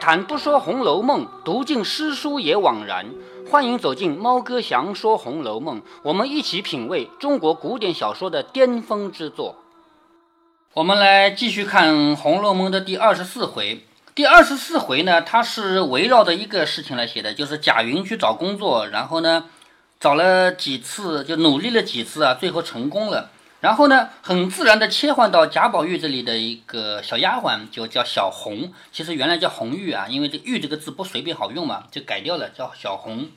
谈不说《红楼梦》，读尽诗书也枉然。欢迎走进猫哥祥说《红楼梦》，我们一起品味中国古典小说的巅峰之作。我们来继续看《红楼梦》的第二十四回。第二十四回呢，它是围绕着一个事情来写的，就是贾云去找工作，然后呢，找了几次，就努力了几次啊，最后成功了。然后呢，很自然的切换到贾宝玉这里的一个小丫鬟，就叫小红。其实原来叫红玉啊，因为这“玉”这个字不随便好用嘛，就改掉了，叫小红。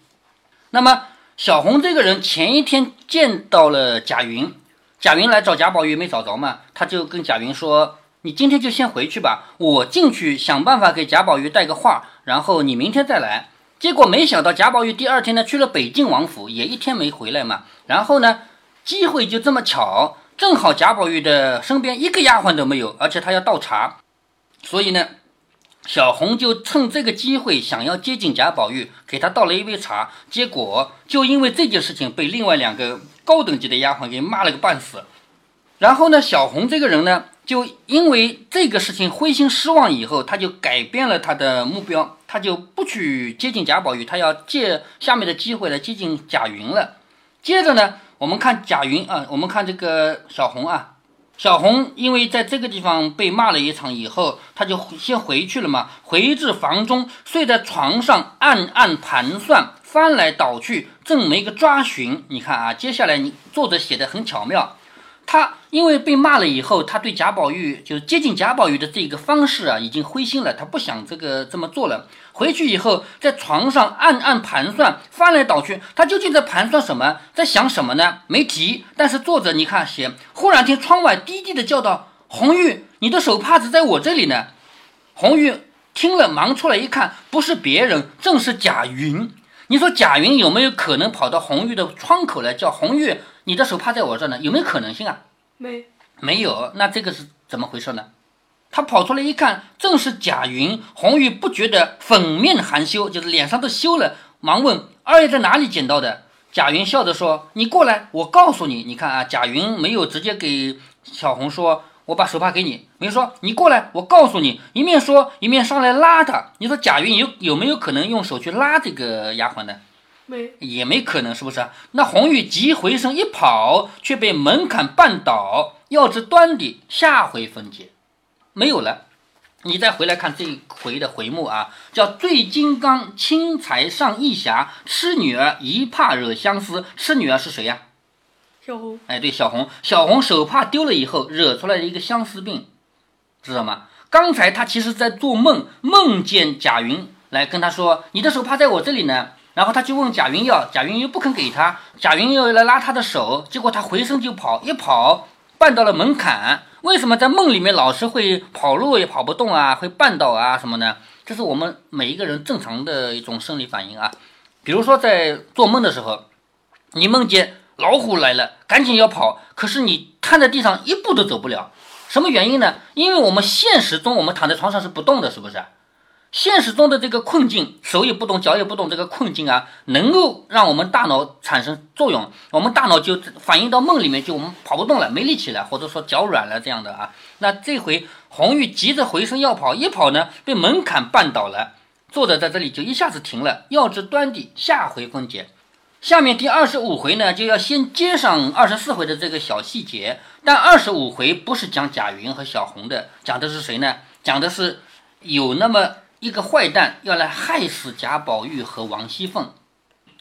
那么小红这个人前一天见到了贾云，贾云来找贾宝玉没找着嘛，他就跟贾云说：“你今天就先回去吧，我进去想办法给贾宝玉带个话，然后你明天再来。”结果没想到贾宝玉第二天呢去了北静王府，也一天没回来嘛。然后呢？机会就这么巧，正好贾宝玉的身边一个丫鬟都没有，而且他要倒茶，所以呢，小红就趁这个机会想要接近贾宝玉，给他倒了一杯茶。结果就因为这件事情被另外两个高等级的丫鬟给骂了个半死。然后呢，小红这个人呢，就因为这个事情灰心失望以后，他就改变了他的目标，他就不去接近贾宝玉，他要借下面的机会来接近贾云了。接着呢。我们看贾云啊，我们看这个小红啊，小红因为在这个地方被骂了一场以后，他就先回去了嘛，回至房中，睡在床上，暗暗盘算，翻来倒去，正没个抓寻。你看啊，接下来你作者写的很巧妙。他因为被骂了以后，他对贾宝玉就是接近贾宝玉的这个方式啊，已经灰心了，他不想这个这么做了。回去以后，在床上暗暗盘算，翻来倒去，他究竟在盘算什么，在想什么呢？没提。但是作者你看写，忽然听窗外低低的叫道：“红玉，你的手帕子在我这里呢。”红玉听了，忙出来一看，不是别人，正是贾云。你说贾云有没有可能跑到红玉的窗口来叫红玉？你的手帕在我这呢，有没有可能性啊？没，没有。那这个是怎么回事呢？他跑出来一看，正是贾云。红玉不觉得粉面含羞，就是脸上都羞了，忙问二爷在哪里捡到的？贾云笑着说：“你过来，我告诉你。你看啊，贾云没有直接给小红说，我把手帕给你，没说你过来，我告诉你。一面说一面上来拉他。你说贾云有有没有可能用手去拉这个丫鬟呢？”没，也没可能，是不是？那红玉急回身一跑，却被门槛绊倒。要知端底，下回分解。没有了。你再回来看这一回的回目啊，叫“醉金刚轻财上义侠，痴女儿一怕惹相思”。痴女儿是谁呀？小红。哎，对，小红。小红手帕丢了以后，惹出来的一个相思病，知道吗？刚才他其实在做梦，梦见贾云来跟他说：“你的手帕在我这里呢。”然后他就问贾云要，贾云又不肯给他，贾云又来拉他的手，结果他回身就跑，一跑绊到了门槛。为什么在梦里面老是会跑路也跑不动啊？会绊倒啊什么呢？这是我们每一个人正常的一种生理反应啊。比如说在做梦的时候，你梦见老虎来了，赶紧要跑，可是你瘫在地上一步都走不了，什么原因呢？因为我们现实中我们躺在床上是不动的，是不是？现实中的这个困境，手也不动，脚也不动，这个困境啊，能够让我们大脑产生作用，我们大脑就反映到梦里面，就我们跑不动了，没力气了，或者说脚软了这样的啊。那这回红玉急着回身要跑，一跑呢，被门槛绊倒了，作者在这里就一下子停了。要知端地，下回分解。下面第二十五回呢，就要先接上二十四回的这个小细节，但二十五回不是讲贾云和小红的，讲的是谁呢？讲的是有那么。一个坏蛋要来害死贾宝玉和王熙凤，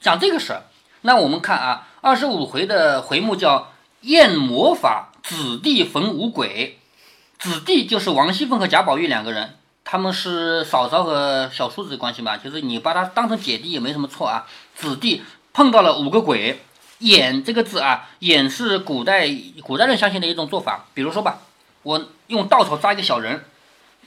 讲这个事儿。那我们看啊，二十五回的回目叫“验魔法，子弟逢五鬼”。子弟就是王熙凤和贾宝玉两个人，他们是嫂嫂和小叔子的关系嘛，就是你把他当成姐弟也没什么错啊。子弟碰到了五个鬼，眼这个字啊，眼是古代古代人相信的一种做法。比如说吧，我用稻草扎一个小人，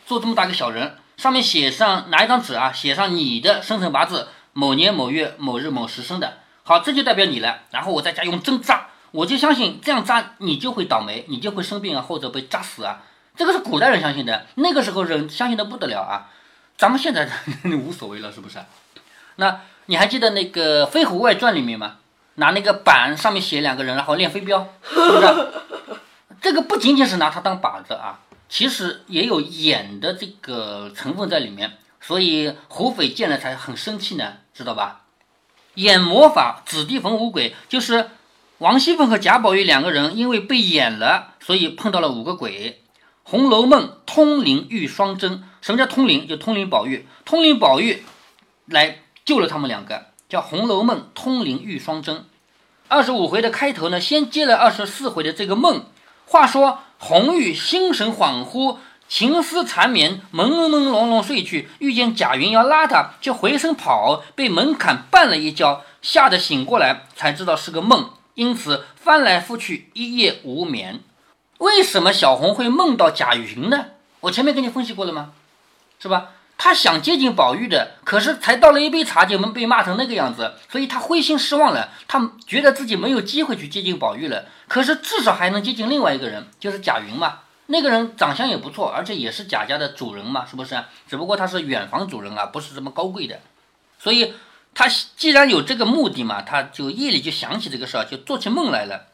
做这么大个小人。上面写上拿一张纸啊，写上你的生辰八字，某年某月某日某时生的，好，这就代表你了。然后我在家用针扎，我就相信这样扎你就会倒霉，你就会生病啊，或者被扎死啊。这个是古代人相信的，那个时候人相信的不得了啊。咱们现在 无所谓了，是不是？那你还记得那个《飞虎外传》里面吗？拿那个板上面写两个人，然后练飞镖，是不是？这个不仅仅是拿它当靶子啊。其实也有演的这个成分在里面。所以胡斐见了才很生气呢，知道吧？演魔法，子弟逢五鬼，就是王熙凤和贾宝玉两个人因为被演了，所以碰到了五个鬼。《红楼梦》通灵玉双真，什么叫通灵？就通灵宝玉，通灵宝玉来救了他们两个，叫《红楼梦》通灵玉双真。二十五回的开头呢，先接了二十四回的这个梦。话说红玉心神恍惚，情思缠绵，朦朦胧胧睡去，遇见贾云要拉他，就回身跑，被门槛绊了一跤，吓得醒过来，才知道是个梦，因此翻来覆去一夜无眠。为什么小红会梦到贾云呢？我前面跟你分析过了吗？是吧？他想接近宝玉的，可是才倒了一杯茶就能被骂成那个样子，所以他灰心失望了。他觉得自己没有机会去接近宝玉了，可是至少还能接近另外一个人，就是贾云嘛。那个人长相也不错，而且也是贾家的主人嘛，是不是？只不过他是远房主人啊，不是这么高贵的。所以他既然有这个目的嘛，他就夜里就想起这个事儿，就做起梦来了。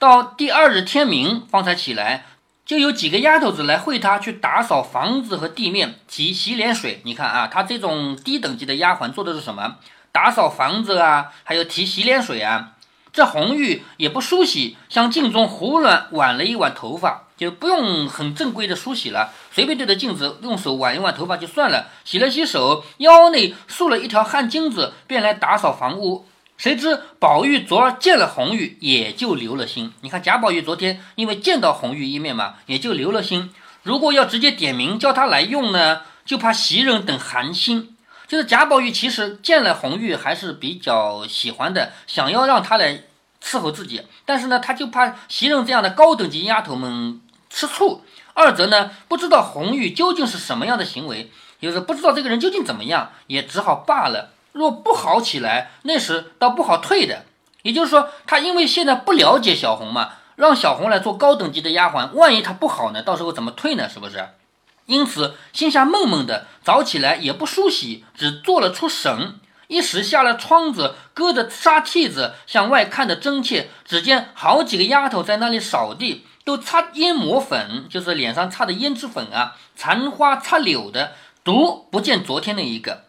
到第二日天明，方才起来，就有几个丫头子来会他去打扫房子和地面，提洗脸水。你看啊，他这种低等级的丫鬟做的是什么？打扫房子啊，还有提洗脸水啊。这红玉也不梳洗，向镜中胡乱挽了一挽头发，就不用很正规的梳洗了，随便对着镜子用手挽一挽头发就算了。洗了洗手，腰内束了一条汗巾子，便来打扫房屋。谁知宝玉昨儿见了红玉，也就留了心。你看贾宝玉昨天因为见到红玉一面嘛，也就留了心。如果要直接点名叫他来用呢，就怕袭人等寒心。就是贾宝玉其实见了红玉还是比较喜欢的，想要让他来伺候自己。但是呢，他就怕袭人这样的高等级丫头们吃醋。二则呢，不知道红玉究竟是什么样的行为，就是不知道这个人究竟怎么样，也只好罢了。若不好起来，那时倒不好退的。也就是说，他因为现在不了解小红嘛，让小红来做高等级的丫鬟，万一她不好呢，到时候怎么退呢？是不是？因此心下闷闷的，早起来也不梳洗，只做了出神。一时下了窗子，搁着纱屉子向外看的真切。只见好几个丫头在那里扫地，都擦胭抹粉，就是脸上擦的胭脂粉啊，残花插柳的，独不见昨天那一个。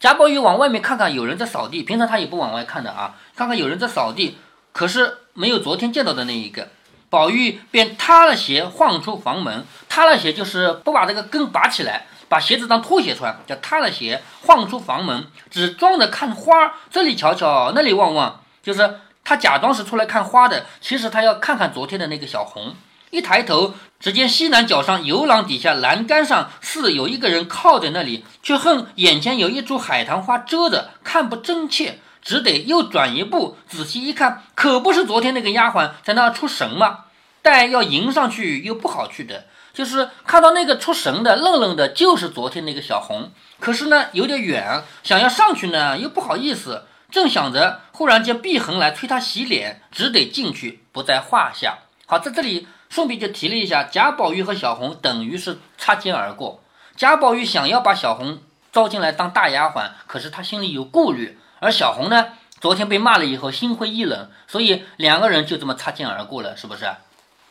贾宝玉往外面看看，有人在扫地。平常他也不往外看的啊，看看有人在扫地，可是没有昨天见到的那一个。宝玉便塌了鞋，晃出房门。塌了鞋就是不把这个跟拔起来，把鞋子当拖鞋穿，叫塌了鞋，晃出房门，只装着看花，这里瞧瞧，那里望望，就是他假装是出来看花的，其实他要看看昨天的那个小红。一抬头，只见西南角上游廊底下栏杆上似有一个人靠在那里，却恨眼前有一株海棠花遮着，看不真切，只得又转一步，仔细一看，可不是昨天那个丫鬟在那出神吗？待要迎上去又不好去的，就是看到那个出神的愣愣的，就是昨天那个小红。可是呢，有点远，想要上去呢又不好意思。正想着，忽然间碧痕来催他洗脸，只得进去，不在话下。好，在这里。顺便就提了一下，贾宝玉和小红等于是擦肩而过。贾宝玉想要把小红招进来当大丫鬟，可是他心里有顾虑。而小红呢，昨天被骂了以后心灰意冷，所以两个人就这么擦肩而过了，是不是？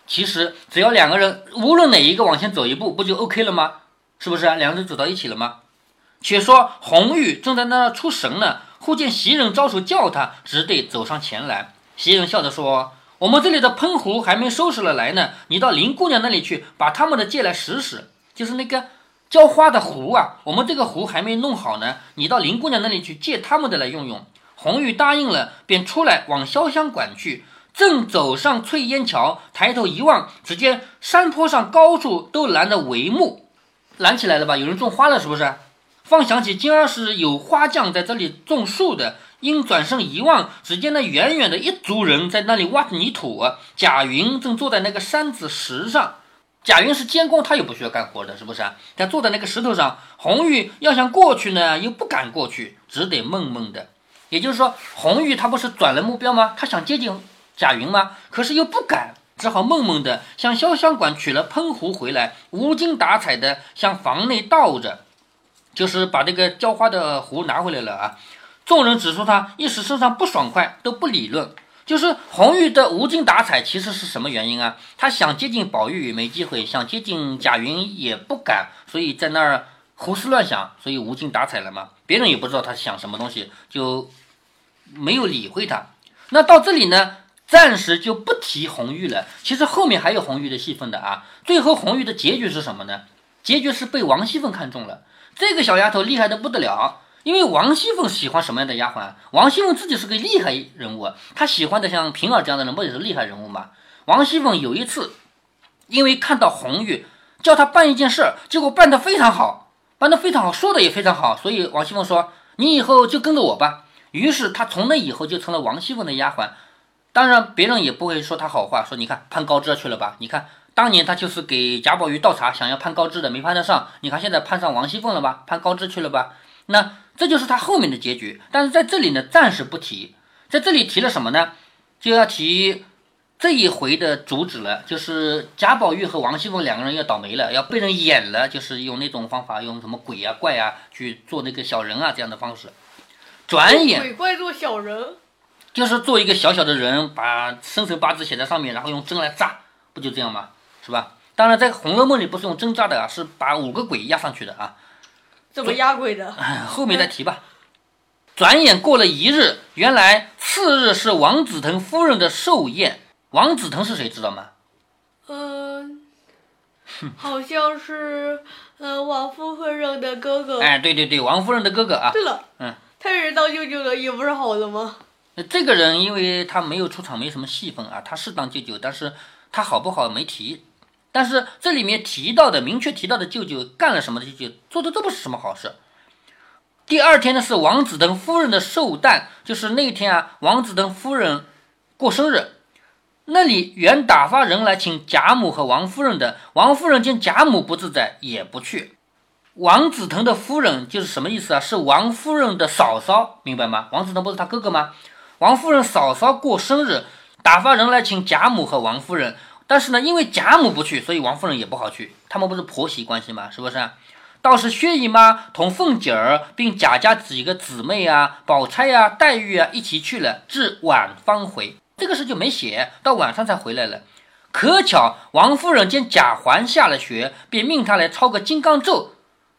其实只要两个人无论哪一个往前走一步，不就 OK 了吗？是不是？两个人走到一起了吗？且说红玉正在那出神呢，忽见袭人招手叫他，只得走上前来。袭人笑着说。我们这里的喷壶还没收拾了来呢，你到林姑娘那里去，把他们的借来使使。就是那个浇花的壶啊，我们这个壶还没弄好呢，你到林姑娘那里去借他们的来用用。红玉答应了，便出来往潇湘馆去。正走上翠烟桥，抬头一望，只见山坡上高处都拦着帷幕，拦起来了吧？有人种花了，是不是？方想起今儿是有花匠在这里种树的。因转身一望，只见那远远的一族人在那里挖泥土。贾云正坐在那个山子石上。贾云是监工，他又不需要干活的，是不是？他坐在那个石头上。红玉要想过去呢，又不敢过去，只得闷闷的。也就是说，红玉他不是转了目标吗？他想接近贾云吗？可是又不敢，只好闷闷的向潇湘馆取了喷壶回来，无精打采的向房内倒着，就是把这个浇花的壶拿回来了啊。众人只说他一时身上不爽快，都不理论。就是红玉的无精打采，其实是什么原因啊？他想接近宝玉也没机会，想接近贾云也不敢，所以在那儿胡思乱想，所以无精打采了嘛。别人也不知道他想什么东西，就没有理会他。那到这里呢，暂时就不提红玉了。其实后面还有红玉的戏份的啊。最后红玉的结局是什么呢？结局是被王熙凤看中了。这个小丫头厉害的不得了，因为王熙凤喜欢什么样的丫鬟？王熙凤自己是个厉害人物，她喜欢的像平儿这样的人，不也是厉害人物吗？王熙凤有一次，因为看到红玉叫她办一件事，结果办得非常好，办得非常好，说的也非常好，所以王熙凤说：“你以后就跟着我吧。”于是她从那以后就成了王熙凤的丫鬟。当然，别人也不会说她好话，说你看攀高枝去了吧？你看当年她就是给贾宝玉倒茶，想要攀高枝的，没攀得上。你看现在攀上王熙凤了吧？攀高枝去了吧？那这就是他后面的结局。但是在这里呢，暂时不提。在这里提了什么呢？就要提。这一回的主旨了，就是贾宝玉和王熙凤两个人要倒霉了，要被人演了，就是用那种方法，用什么鬼啊怪啊去做那个小人啊这样的方式。转眼鬼怪做小人，就是做一个小小的人，把生辰八字写在上面，然后用针来扎，不就这样吗？是吧？当然，在《红楼梦》里不是用针扎的啊，是把五个鬼压上去的啊。怎么压鬼的？后面再提吧。转眼过了一日，原来次日是王子腾夫人的寿宴。王子腾是谁？知道吗？嗯，好像是呃王夫人的哥哥。哎，对对对，王夫人的哥哥啊。对了，嗯，他人当舅舅的也不是好的吗？这个人因为他没有出场，没什么戏份啊。他是当舅舅，但是他好不好没提。但是这里面提到的，明确提到的舅舅干了什么？舅舅做的这不是什么好事。第二天呢是王子腾夫人的寿诞，就是那天啊，王子腾夫人过生日。那里原打发人来请贾母和王夫人的，王夫人见贾母不自在，也不去。王子腾的夫人就是什么意思啊？是王夫人的嫂嫂，明白吗？王子腾不是他哥哥吗？王夫人嫂嫂过生日，打发人来请贾母和王夫人，但是呢，因为贾母不去，所以王夫人也不好去。他们不是婆媳关系吗？是不是？倒是薛姨妈同凤姐儿并贾家几个姊妹啊，宝钗啊、黛玉啊一起去了，至晚方回。这个事就没写，到晚上才回来了。可巧王夫人见贾环下了学，便命他来抄个金刚咒，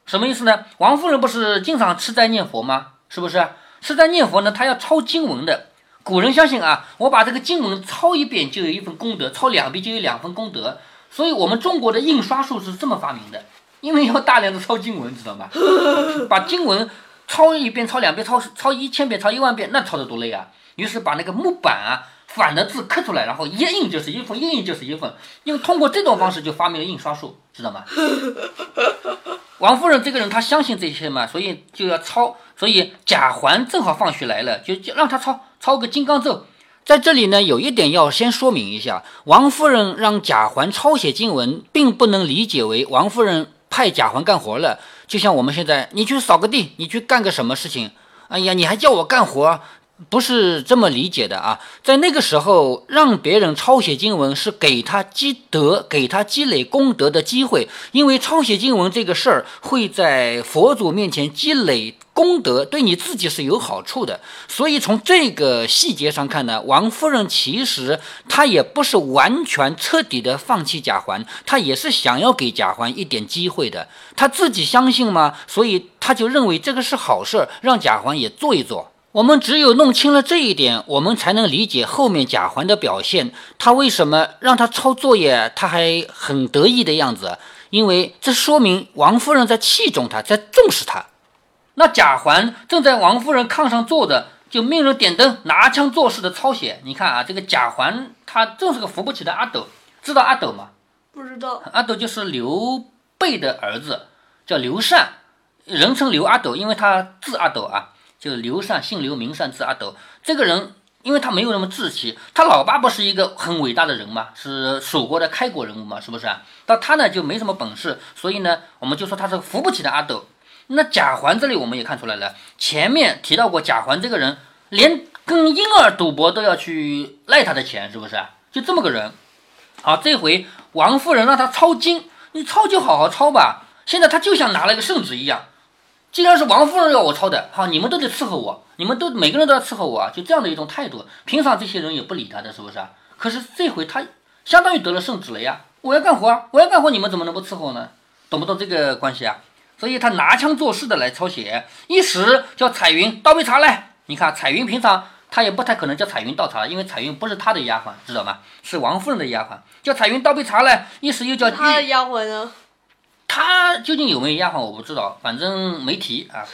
什么意思呢？王夫人不是经常吃斋念佛吗？是不是？吃斋念佛呢，她要抄经文的。古人相信啊，我把这个经文抄一遍就有一份功德，抄两遍就有两份功德。所以，我们中国的印刷术是这么发明的，因为要大量的抄经文，知道吗？把经文抄一遍、抄两遍、抄抄一千遍、抄一万遍，那抄得多累啊！于是把那个木板啊。反的字刻出来，然后一印就是一份，一印就是一份。因为通过这种方式就发明了印刷术，知道吗？王夫人这个人，她相信这些嘛，所以就要抄。所以贾环正好放学来了，就就让他抄抄个金刚咒。在这里呢，有一点要先说明一下：王夫人让贾环抄写经文，并不能理解为王夫人派贾环干活了。就像我们现在，你去扫个地，你去干个什么事情？哎呀，你还叫我干活？不是这么理解的啊，在那个时候，让别人抄写经文是给他积德、给他积累功德的机会，因为抄写经文这个事儿会在佛祖面前积累功德，对你自己是有好处的。所以从这个细节上看呢，王夫人其实她也不是完全彻底的放弃贾环，她也是想要给贾环一点机会的。她自己相信吗？所以她就认为这个是好事，让贾环也做一做。我们只有弄清了这一点，我们才能理解后面贾环的表现。他为什么让他抄作业，他还很得意的样子？因为这说明王夫人在器重他，在重视他。那贾环正在王夫人炕上坐着，就命人点灯，拿枪作势的抄写。你看啊，这个贾环他正是个扶不起的阿斗，知道阿斗吗？不知道。阿斗就是刘备的儿子，叫刘禅，人称刘阿斗，因为他字阿斗啊。就刘禅，姓刘，名禅，字阿斗。这个人，因为他没有那么志气，他老爸不是一个很伟大的人嘛，是蜀国的开国人物嘛，是不是啊？到他呢就没什么本事，所以呢，我们就说他是扶不起的阿斗。那贾环这里我们也看出来了，前面提到过贾环这个人，连跟婴儿赌博都要去赖他的钱，是不是？就这么个人。好，这回王夫人让他抄经，你抄就好好抄吧。现在他就像拿了个圣旨一样。既然是王夫人要我抄的，好，你们都得伺候我，你们都每个人都要伺候我，就这样的一种态度。平常这些人也不理他的，是不是？可是这回他相当于得了圣旨了呀，我要干活，我要干活，你们怎么能不伺候呢？懂不懂这个关系啊？所以他拿腔作势的来抄写。一时叫彩云倒杯茶来。你看彩云平常他也不太可能叫彩云倒茶，因为彩云不是他的丫鬟，知道吗？是王夫人的丫鬟，叫彩云倒杯茶来。一时又叫他的丫鬟呢？他究竟有没有丫鬟我不知道，反正没提啊。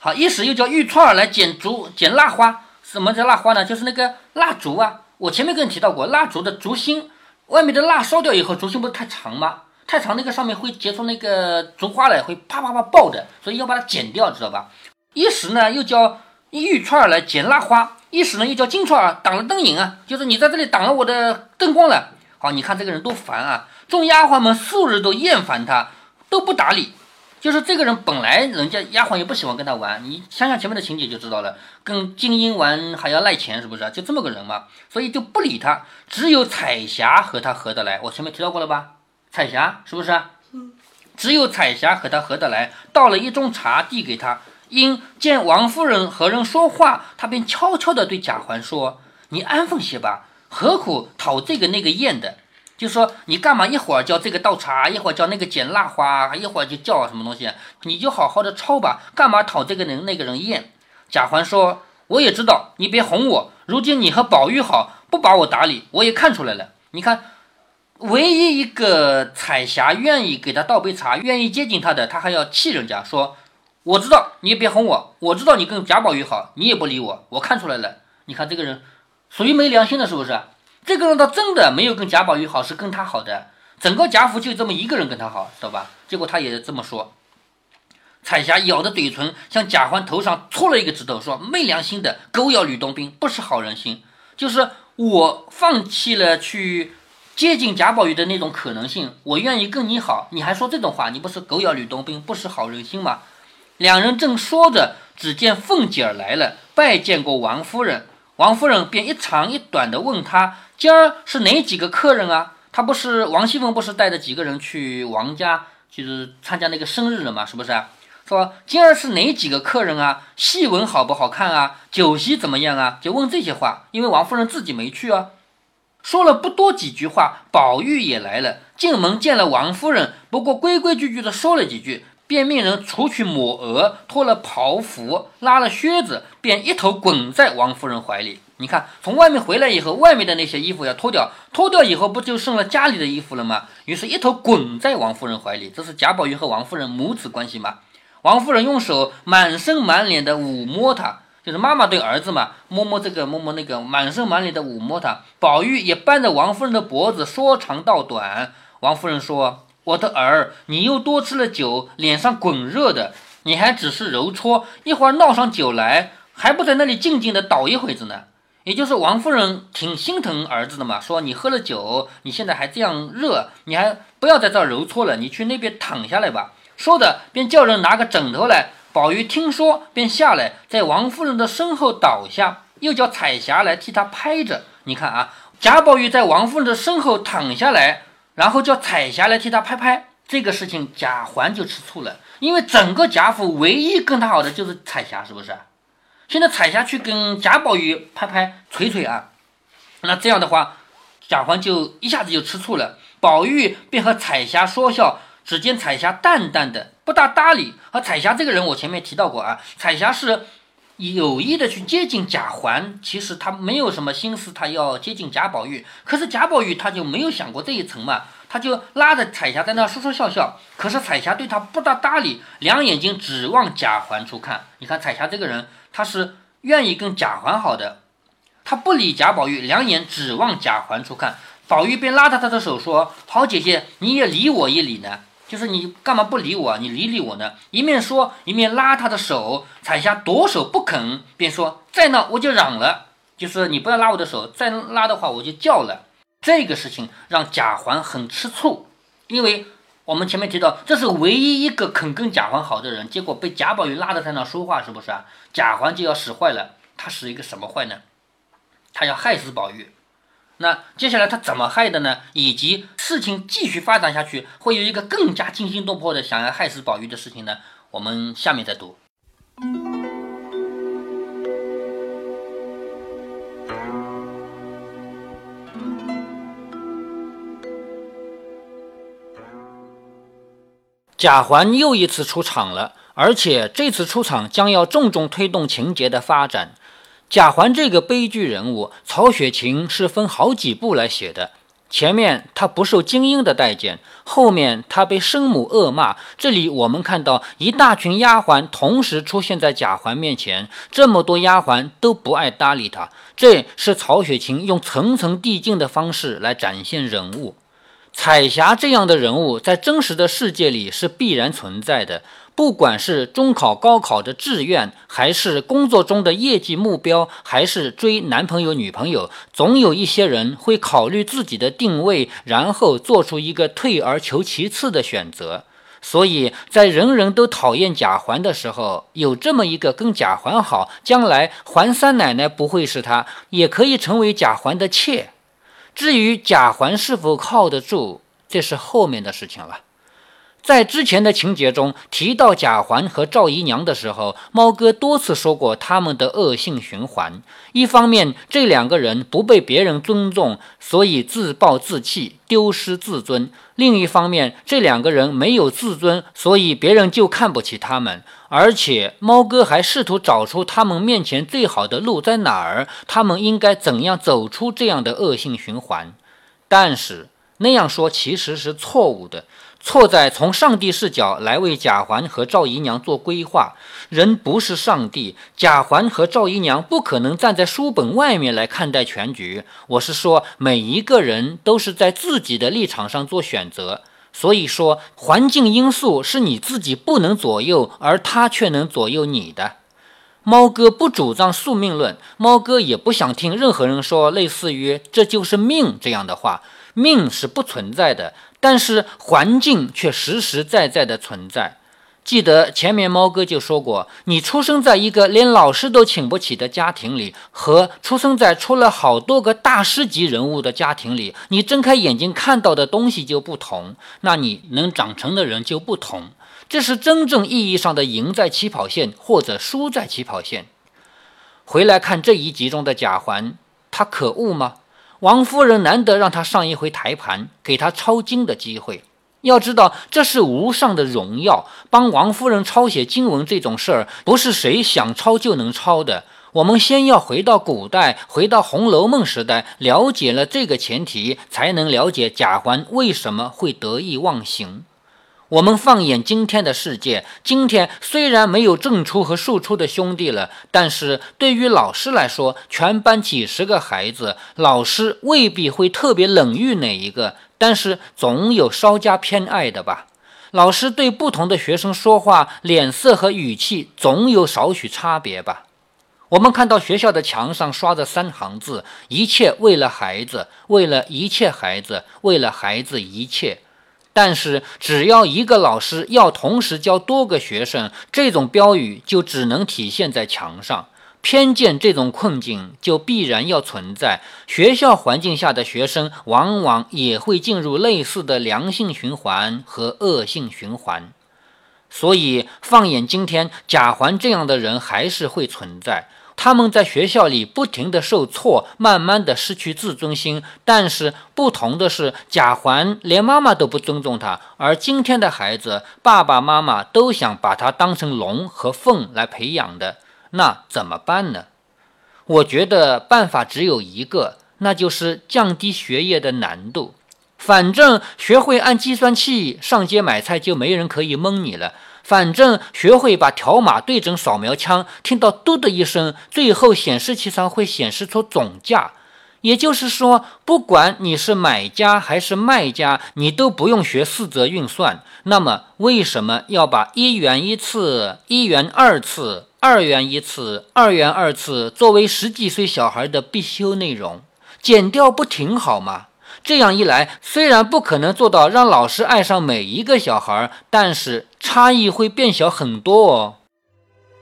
好，一时又叫玉串儿来剪竹、剪蜡花。什么叫蜡花呢？就是那个蜡烛啊。我前面跟你提到过，蜡烛的烛芯外面的蜡烧掉以后，烛芯不是太长吗？太长那个上面会结出那个竹花来，会啪啪啪爆的，所以要把它剪掉，知道吧？一时呢又叫玉串儿来剪蜡花，一时呢又叫金串儿挡了灯影啊，就是你在这里挡了我的灯光了。好，你看这个人多烦啊！众丫鬟们素日都厌烦他，都不搭理。就是这个人本来人家丫鬟也不喜欢跟他玩，你想想前面的情节就知道了，跟金英玩还要赖钱，是不是？就这么个人嘛，所以就不理他。只有彩霞和他合得来，我前面提到过了吧？彩霞是不是？嗯。只有彩霞和他合得来，倒了一盅茶递给他。因见王夫人和人说话，他便悄悄地对贾环说：“你安分些吧，何苦讨这个那个厌的？”就说你干嘛一会儿叫这个倒茶，一会儿叫那个捡蜡花，一会儿就叫什么东西？你就好好的抄吧，干嘛讨这个人那个人厌？贾环说：“我也知道，你别哄我。如今你和宝玉好，不把我打理，我也看出来了。你看，唯一一个彩霞愿意给他倒杯茶，愿意接近他的，他还要气人家说：我知道，你也别哄我。我知道你跟贾宝玉好，你也不理我，我看出来了。你看这个人属于没良心的，是不是？”这个人倒真的没有跟贾宝玉好，是跟他好的。整个贾府就这么一个人跟他好，知道吧？结果他也这么说。彩霞咬着嘴唇，向贾环头上戳了一个指头，说：“没良心的狗咬吕洞宾，不识好人心。就是我放弃了去接近贾宝玉的那种可能性，我愿意跟你好，你还说这种话，你不是狗咬吕洞宾，不识好人心吗？”两人正说着，只见凤姐儿来了，拜见过王夫人。王夫人便一长一短的问他。今儿是哪几个客人啊？他不是王熙凤，不是带着几个人去王家，就是参加那个生日了吗？是不是？说今儿是哪几个客人啊？戏文好不好看啊？酒席怎么样啊？就问这些话，因为王夫人自己没去啊。说了不多几句话，宝玉也来了，进门见了王夫人，不过规规矩矩的说了几句，便命人除去抹额，脱了袍服，拉了靴子，便一头滚在王夫人怀里。你看，从外面回来以后，外面的那些衣服要脱掉，脱掉以后不就剩了家里的衣服了吗？于是，一头滚在王夫人怀里。这是贾宝玉和王夫人母子关系吗？王夫人用手满身满脸的抚摸他，就是妈妈对儿子嘛，摸摸这个，摸摸那个，满身满脸的抚摸他。宝玉也扳着王夫人的脖子，说长道短。王夫人说：“我的儿，你又多吃了酒，脸上滚热的，你还只是揉搓，一会儿闹上酒来，还不在那里静静的倒一会子呢？”也就是王夫人挺心疼儿子的嘛，说你喝了酒，你现在还这样热，你还不要在这儿揉搓了，你去那边躺下来吧。说着便叫人拿个枕头来。宝玉听说，便下来，在王夫人的身后倒下，又叫彩霞来替他拍着。你看啊，贾宝玉在王夫人的身后躺下来，然后叫彩霞来替他拍拍，这个事情贾环就吃醋了，因为整个贾府唯一跟他好的就是彩霞，是不是？现在彩霞去跟贾宝玉拍拍捶捶啊，那这样的话，贾环就一下子就吃醋了。宝玉便和彩霞说笑，只见彩霞淡淡的，不大搭理。和彩霞这个人，我前面提到过啊，彩霞是有意的去接近贾环，其实他没有什么心思，他要接近贾宝玉。可是贾宝玉他就没有想过这一层嘛，他就拉着彩霞在那说说笑笑。可是彩霞对他不大搭理，两眼睛只往贾环处看。你看彩霞这个人。他是愿意跟贾环好的，他不理贾宝玉，两眼只往贾环处看。宝玉便拉着他的手说：“好姐姐，你也理我一理呢，就是你干嘛不理我？你理理我呢？”一面说，一面拉他的手。彩霞夺手不肯，便说：“再闹我就嚷了，就是你不要拉我的手，再拉的话我就叫了。”这个事情让贾环很吃醋，因为。我们前面提到，这是唯一一个肯跟贾环好的人，结果被贾宝玉拉着在那说话，是不是啊？贾环就要使坏了，他使一个什么坏呢？他要害死宝玉。那接下来他怎么害的呢？以及事情继续发展下去，会有一个更加惊心动魄的想要害死宝玉的事情呢？我们下面再读。贾环又一次出场了，而且这次出场将要重重推动情节的发展。贾环这个悲剧人物，曹雪芹是分好几部来写的。前面他不受精英的待见，后面他被生母恶骂。这里我们看到一大群丫鬟同时出现在贾环面前，这么多丫鬟都不爱搭理他。这是曹雪芹用层层递进的方式来展现人物。彩霞这样的人物在真实的世界里是必然存在的。不管是中考、高考的志愿，还是工作中的业绩目标，还是追男朋友、女朋友，总有一些人会考虑自己的定位，然后做出一个退而求其次的选择。所以在人人都讨厌贾环的时候，有这么一个跟贾环好，将来环三奶奶不会是他，也可以成为贾环的妾。至于贾环是否靠得住，这是后面的事情了。在之前的情节中提到贾环和赵姨娘的时候，猫哥多次说过他们的恶性循环。一方面，这两个人不被别人尊重，所以自暴自弃，丢失自尊；另一方面，这两个人没有自尊，所以别人就看不起他们。而且，猫哥还试图找出他们面前最好的路在哪儿，他们应该怎样走出这样的恶性循环。但是那样说其实是错误的。错在从上帝视角来为贾环和赵姨娘做规划。人不是上帝，贾环和赵姨娘不可能站在书本外面来看待全局。我是说，每一个人都是在自己的立场上做选择。所以说，环境因素是你自己不能左右，而他却能左右你的。猫哥不主张宿命论，猫哥也不想听任何人说类似于“这就是命”这样的话。命是不存在的。但是环境却实实在在的存在。记得前面猫哥就说过，你出生在一个连老师都请不起的家庭里，和出生在出了好多个大师级人物的家庭里，你睁开眼睛看到的东西就不同，那你能长成的人就不同。这是真正意义上的赢在起跑线或者输在起跑线。回来看这一集中的贾环，他可恶吗？王夫人难得让他上一回台盘，给他抄经的机会。要知道，这是无上的荣耀。帮王夫人抄写经文这种事儿，不是谁想抄就能抄的。我们先要回到古代，回到《红楼梦》时代，了解了这个前提，才能了解贾环为什么会得意忘形。我们放眼今天的世界，今天虽然没有正出和庶出的兄弟了，但是对于老师来说，全班几十个孩子，老师未必会特别冷遇哪一个，但是总有稍加偏爱的吧。老师对不同的学生说话，脸色和语气总有少许差别吧。我们看到学校的墙上刷着三行字：一切为了孩子，为了一切孩子，为了孩子一切。但是，只要一个老师要同时教多个学生，这种标语就只能体现在墙上。偏见这种困境就必然要存在。学校环境下的学生，往往也会进入类似的良性循环和恶性循环。所以，放眼今天，贾环这样的人还是会存在。他们在学校里不停地受挫，慢慢地失去自尊心。但是不同的是，贾环连妈妈都不尊重他，而今天的孩子，爸爸妈妈都想把他当成龙和凤来培养的，那怎么办呢？我觉得办法只有一个，那就是降低学业的难度。反正学会按计算器上街买菜，就没人可以蒙你了。反正学会把条码对准扫描枪，听到“嘟”的一声，最后显示器上会显示出总价。也就是说，不管你是买家还是卖家，你都不用学四则运算。那么，为什么要把一元一次、一元二次、二元一次、二元二次作为十几岁小孩的必修内容？减掉不挺好吗？这样一来，虽然不可能做到让老师爱上每一个小孩，但是差异会变小很多哦。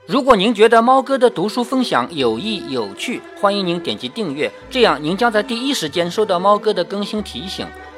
如果您觉得猫哥的读书分享有益有趣，欢迎您点击订阅，这样您将在第一时间收到猫哥的更新提醒。